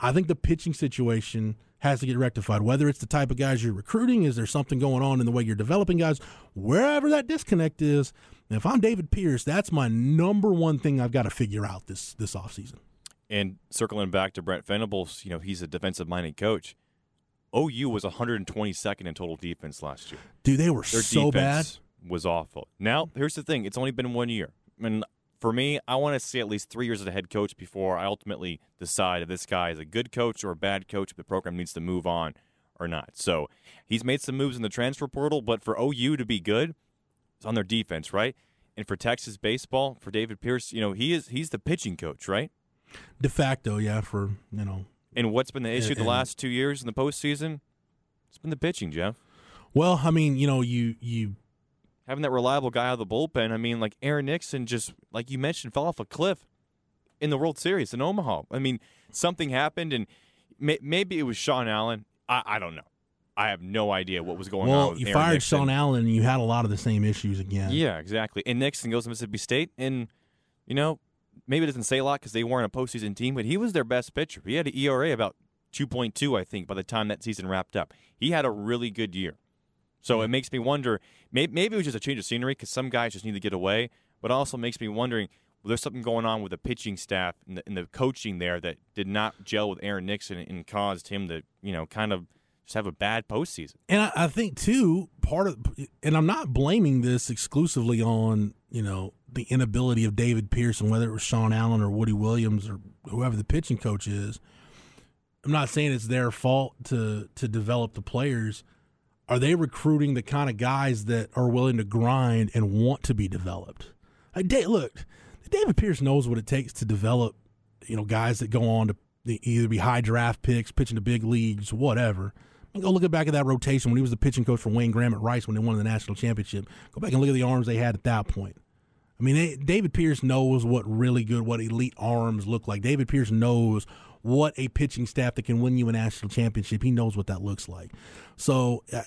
I think the pitching situation has to get rectified. Whether it's the type of guys you're recruiting, is there something going on in the way you're developing guys? Wherever that disconnect is, if I'm David Pierce, that's my number one thing I've got to figure out this this offseason. And circling back to Brent Venables, you know, he's a defensive minded coach. OU was 122nd in total defense last year. Dude, they were Their so bad. Was awful. Now, here's the thing: it's only been one year. And for me, I want to see at least three years as a head coach before I ultimately decide if this guy is a good coach or a bad coach. If the program needs to move on or not. So he's made some moves in the transfer portal, but for OU to be good, it's on their defense, right? And for Texas baseball, for David Pierce, you know, he is he's the pitching coach, right? De facto, yeah, for you know. And what's been the issue and, the last two years in the postseason? It's been the pitching, Jeff. Well, I mean, you know, you you having that reliable guy out of the bullpen. I mean, like Aaron Nixon, just like you mentioned, fell off a cliff in the World Series in Omaha. I mean, something happened, and may, maybe it was Sean Allen. I, I, don't know. I have no idea what was going well, on. Well, you Aaron fired Nixon. Sean Allen, and you had a lot of the same issues again. Yeah, exactly. And Nixon goes to Mississippi State, and you know, maybe it doesn't say a lot because they weren't a postseason team, but he was their best pitcher. He had an ERA about 2.2, I think, by the time that season wrapped up. He had a really good year. So it mm-hmm. makes me wonder maybe, maybe it was just a change of scenery because some guys just need to get away, but also makes me wondering well, there's something going on with the pitching staff and the, and the coaching there that did not gel with Aaron Nixon and caused him to, you know, kind of just have a bad postseason. And I, I think too part of, and I'm not blaming this exclusively on you know the inability of David Pearson, whether it was Sean Allen or Woody Williams or whoever the pitching coach is. I'm not saying it's their fault to to develop the players. Are they recruiting the kind of guys that are willing to grind and want to be developed? Like, Dave, look, David Pierce knows what it takes to develop, you know, guys that go on to either be high draft picks, pitching to big leagues, whatever. Go look at back at that rotation when he was the pitching coach for Wayne Graham at Rice when they won the national championship. Go back and look at the arms they had at that point. I mean, they, David Pierce knows what really good, what elite arms look like. David Pierce knows what a pitching staff that can win you a national championship. He knows what that looks like. So, uh,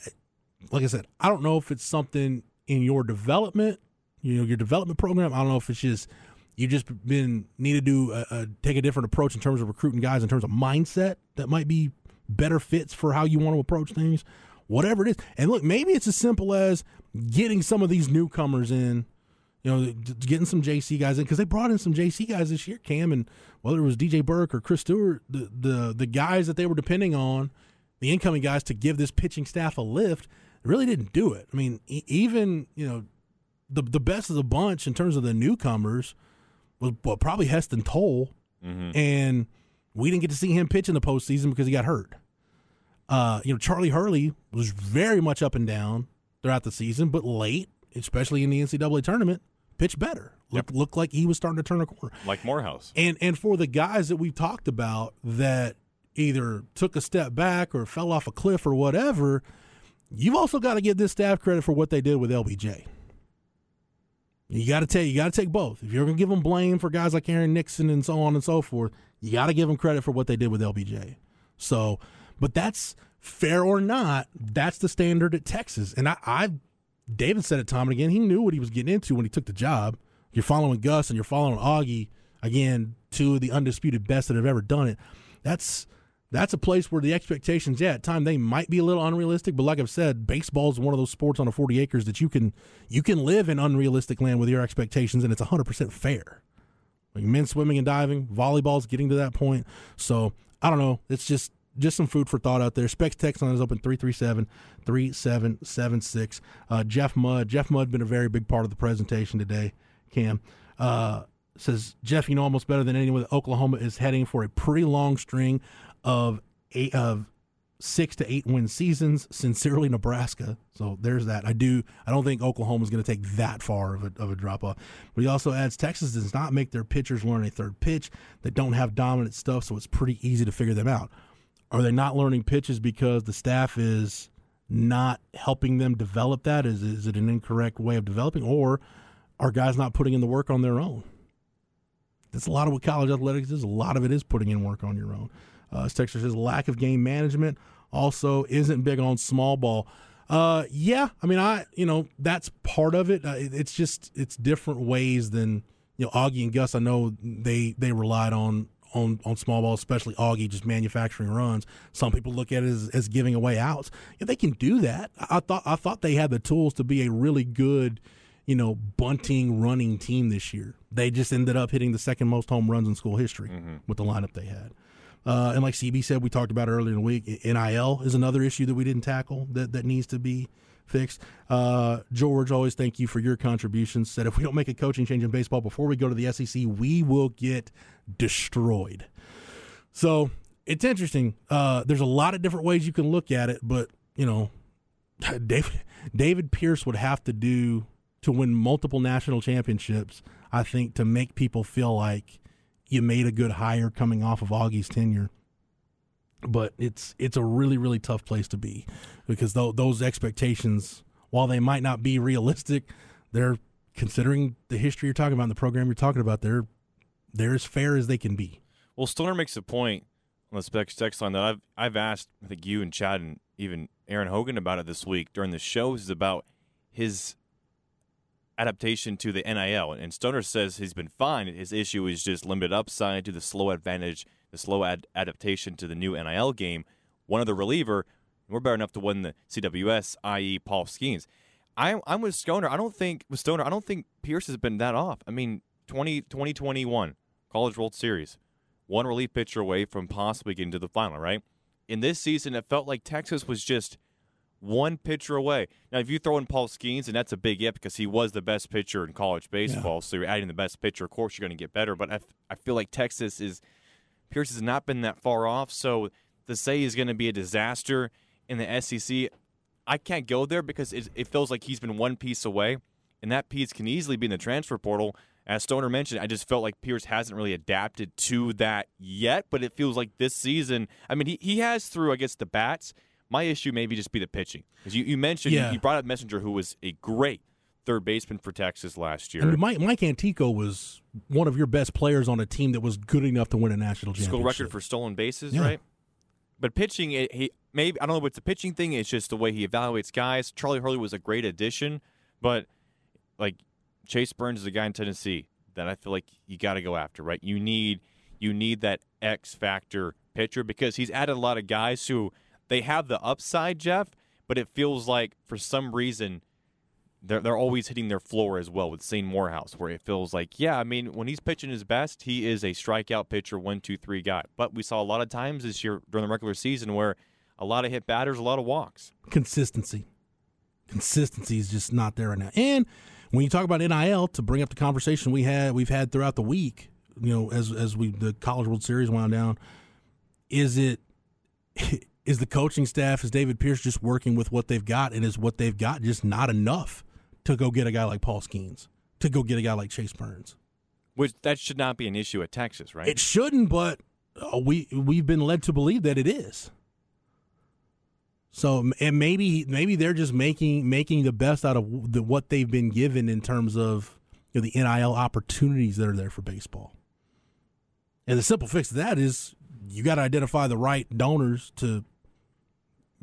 like I said, I don't know if it's something in your development, you know, your development program. I don't know if it's just you just been need to do a, a, take a different approach in terms of recruiting guys in terms of mindset that might be better fits for how you want to approach things. Whatever it is, and look, maybe it's as simple as getting some of these newcomers in you know, getting some JC guys in because they brought in some JC guys this year, Cam, and whether it was DJ Burke or Chris Stewart, the the the guys that they were depending on, the incoming guys to give this pitching staff a lift, really didn't do it. I mean, e- even you know, the the best of the bunch in terms of the newcomers was well, probably Heston Tole, and we didn't get to see him pitch in the postseason because he got hurt. Uh, you know, Charlie Hurley was very much up and down throughout the season, but late, especially in the NCAA tournament, pitched better. Looked looked like he was starting to turn a corner. Like Morehouse. And and for the guys that we've talked about that either took a step back or fell off a cliff or whatever, you've also got to give this staff credit for what they did with LBJ. You got to take you got to take both. If you're going to give them blame for guys like Aaron Nixon and so on and so forth, you got to give them credit for what they did with LBJ. So, but that's fair or not, that's the standard at Texas. And I, I David said it time and again. He knew what he was getting into when he took the job. You're following Gus and you're following Augie again, two of the undisputed best that have ever done it. That's that's a place where the expectations, yeah, at time they might be a little unrealistic, but like I've said, baseball is one of those sports on a 40 acres that you can you can live in unrealistic land with your expectations, and it's 100 percent fair. Like men's swimming and diving, volleyball's getting to that point. So I don't know. It's just just some food for thought out there. Specs text line is open 337-3776. Uh, Jeff Mudd. Jeff Mudd been a very big part of the presentation today, Cam. Uh, says, Jeff, you know almost better than anyone Oklahoma is heading for a pretty long string of eight of six to eight win seasons. Sincerely, Nebraska. So there's that. I do. I don't think Oklahoma is going to take that far of a, of a drop off. But he also adds Texas does not make their pitchers learn a third pitch. They don't have dominant stuff, so it's pretty easy to figure them out. Are they not learning pitches because the staff is not helping them develop that? Is is it an incorrect way of developing, or are guys not putting in the work on their own? That's a lot of what college athletics is. A lot of it is putting in work on your own. Uh, Texas says lack of game management also isn't big on small ball. Uh, yeah, I mean, I you know that's part of it. Uh, it- It's just it's different ways than you know Augie and Gus. I know they they relied on on on small ball, especially Augie, just manufacturing runs. Some people look at it as, as giving away outs. If they can do that, I thought I thought they had the tools to be a really good you know, bunting running team this year. They just ended up hitting the second most home runs in school history with the lineup they had. Uh, and like CB said, we talked about earlier in the week, NIL is another issue that we didn't tackle that, that needs to be fixed. Uh, George, always thank you for your contributions. Said if we don't make a coaching change in baseball before we go to the SEC, we will get destroyed. So it's interesting. Uh, there's a lot of different ways you can look at it, but you know, (laughs) David David Pierce would have to do to win multiple national championships. I think to make people feel like you made a good hire coming off of Augie's tenure. But it's it's a really really tough place to be because tho- those expectations, while they might not be realistic, they're considering the history you're talking about, and the program you're talking about. They're they're as fair as they can be. Well, Stoner makes a point on the specs text line that I've I've asked I think you and Chad and even Aaron Hogan about it this week during the shows is about his adaptation to the NIL. And Stoner says he's been fine. His issue is just limited upside to the slow advantage, the slow ad- adaptation to the new NIL game. One other reliever, we're better enough to win the CWS, i.e., Paul Skenes. I, I'm with Stoner. I don't think with Stoner. I don't think Pierce has been that off. I mean, 20, 2021 College World Series, one relief pitcher away from possibly getting to the final. Right in this season, it felt like Texas was just one pitcher away. Now, if you throw in Paul Skenes, and that's a big if because he was the best pitcher in college baseball, so you're adding the best pitcher. Of course, you're going to get better. But I, f- I feel like Texas is Pierce has not been that far off. So to say he's going to be a disaster in the SEC, I can't go there because it, it feels like he's been one piece away, and that piece can easily be in the transfer portal. As Stoner mentioned, I just felt like Pierce hasn't really adapted to that yet, but it feels like this season. I mean, he, he has through, I guess, the bats. My issue maybe just be the pitching. Because you, you mentioned, Yeah. you, you brought up Messenger, who was a great third baseman for Texas last year. I mean, Mike, Mike Antico was one of your best players on a team that was good enough to win a national championship. school record for stolen bases, Yeah. right? But pitching, it, he maybe I don't know if it's the pitching thing. It's just the way he evaluates guys. Charlie Hurley was a great addition, but like Chase Burns is a guy in Tennessee that I feel like you got to go after, right? You need you need that X factor pitcher because he's added a lot of guys who they have the upside, Jeff, but it feels like for some reason they're they're always hitting their floor as well with Zane Morehouse, where it feels like, yeah, I mean, when he's pitching his best, he is a strikeout pitcher, one, two, three guy. But we saw a lot of times this year during the regular season where a lot of hit batters, a lot of walks. consistency. Consistency is just not there right now. And when you talk about NIL, to bring up the conversation we had we've had throughout the week, you know, as as we the College World Series wound down, is it (laughs) is the coaching staff is David Pierce just working with what they've got, and is what they've got just not enough to go get a guy like Paul Skenes, to go get a guy like Chase Burns? Which that should not be an issue at Texas, right? It shouldn't, but uh, we we've been led to believe that it is. So and maybe maybe they're just making making the best out of the, what they've been given in terms of you know, the NIL opportunities that are there for baseball. And the simple fix to that is you got to identify the right donors to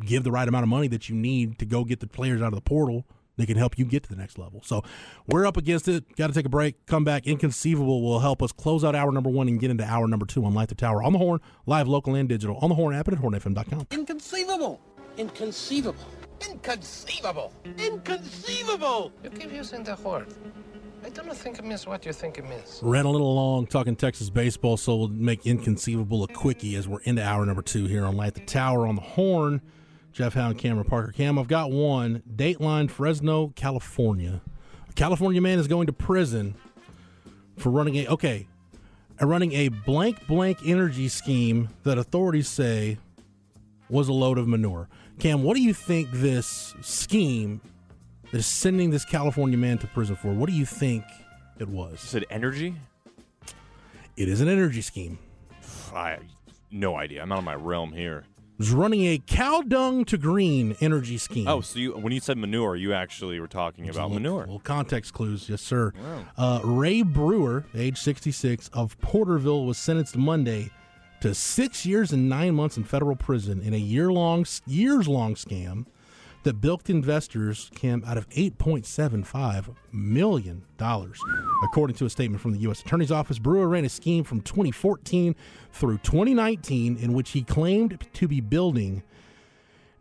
give the right amount of money that you need to go get the players out of the portal that can help you get to the next level. So we're up against it. Got to take a break. Come back. Inconceivable will help us close out hour number one and get into hour number two on Light the Tower on the Horn, live, local, and digital on the Horn app and at hornfm.com. Inconceivable. Inconceivable. Inconceivable. Inconceivable. You keep using the word. I do not think it means what you think it means. Ran a little long talking Texas baseball, so we'll make inconceivable a quickie as we're into hour number two here on Light the Tower on the Horn. Jeff Hound, Cameron Parker. Cam, I've got one. Dateline, Fresno, California. A California man is going to prison for running a okay, running a blank blank energy scheme that authorities say was a load of manure. Cam, what do you think this scheme that is sending this California man to prison for? What do you think it was? Is it energy? It is an energy scheme. I no idea. I'm out of my realm here. Was running a cow dung to green energy scheme. Oh, so you when you said manure, you actually were talking about Little- manure. Well, context clues, yes, sir. Uh, Ray Brewer, age 66, of Porterville, was sentenced Monday to six years and nine months in federal prison in a year-long, years-long scam that bilked investors came out of 8.75 million dollars, according to a statement from the U.S. Attorney's Office. Brewer ran a scheme from 2014 through 2019 in which he claimed to be building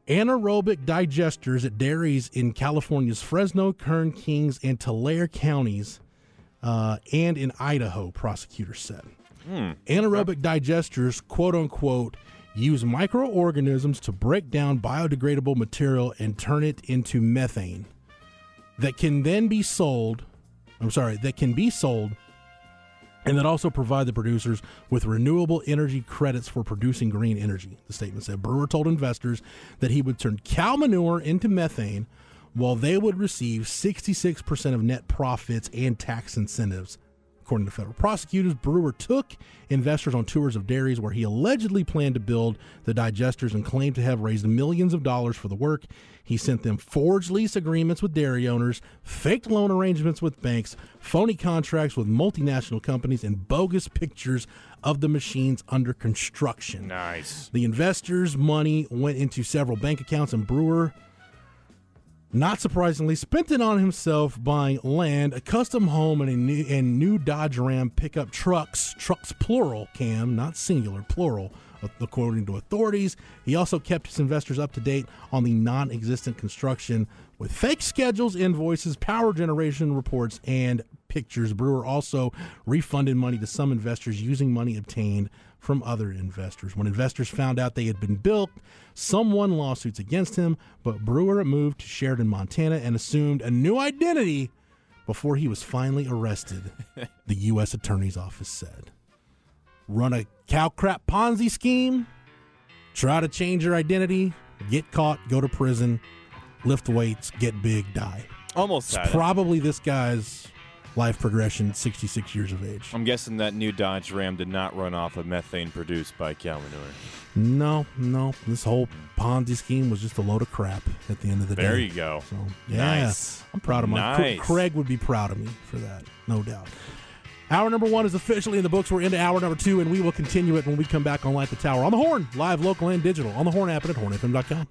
anaerobic digesters at dairies in California's Fresno, Kern, Kings, and Tulare counties, uh, and in Idaho, prosecutors said. Anaerobic digesters, quote unquote, use microorganisms to break down biodegradable material and turn it into methane that can then be sold. I'm sorry, that can be sold and that also provide the producers with renewable energy credits for producing green energy. The statement said Brewer told investors that he would turn cow manure into methane while they would receive 66% of net profits and tax incentives. According to federal prosecutors, Brewer took investors on tours of dairies where he allegedly planned to build the digesters and claimed to have raised millions of dollars for the work. He sent them forged lease agreements with dairy owners, faked loan arrangements with banks, phony contracts with multinational companies, and bogus pictures of the machines under construction. Nice. The investors' money went into several bank accounts, and Brewer, not surprisingly, spent it on himself buying land, a custom home, and a new, and new Dodge Ram pickup trucks, trucks plural, Cam, not singular, plural, according to authorities. He also kept his investors up to date on the non existent construction with fake schedules, invoices, power generation reports, and pictures. Brewer also refunded money to some investors using money obtained from other investors. When investors found out they had been bilked, some won lawsuits against him, but Brewer moved to Sheridan, Montana and assumed a new identity before he was finally arrested, (laughs) the U.S. Attorney's Office said. Run a cow crap Ponzi scheme, try to change your identity, get caught, go to prison, lift weights, get big, die. Almost It's probably this guy's life progression at 66 years of age. I'm guessing that new Dodge Ram did not run off of methane produced by cow manure. No, no. This whole Ponzi scheme was just a load of crap at the end of the day. There you go. So, yeah, Nice. I'm proud of my Nice. Craig would be proud of me for that, no doubt. Hour number one is officially in the books. We're into hour number two, and we will continue it when we come back on Light the Tower on the Horn, live, local, and digital on the Horn app and at hornfm.com.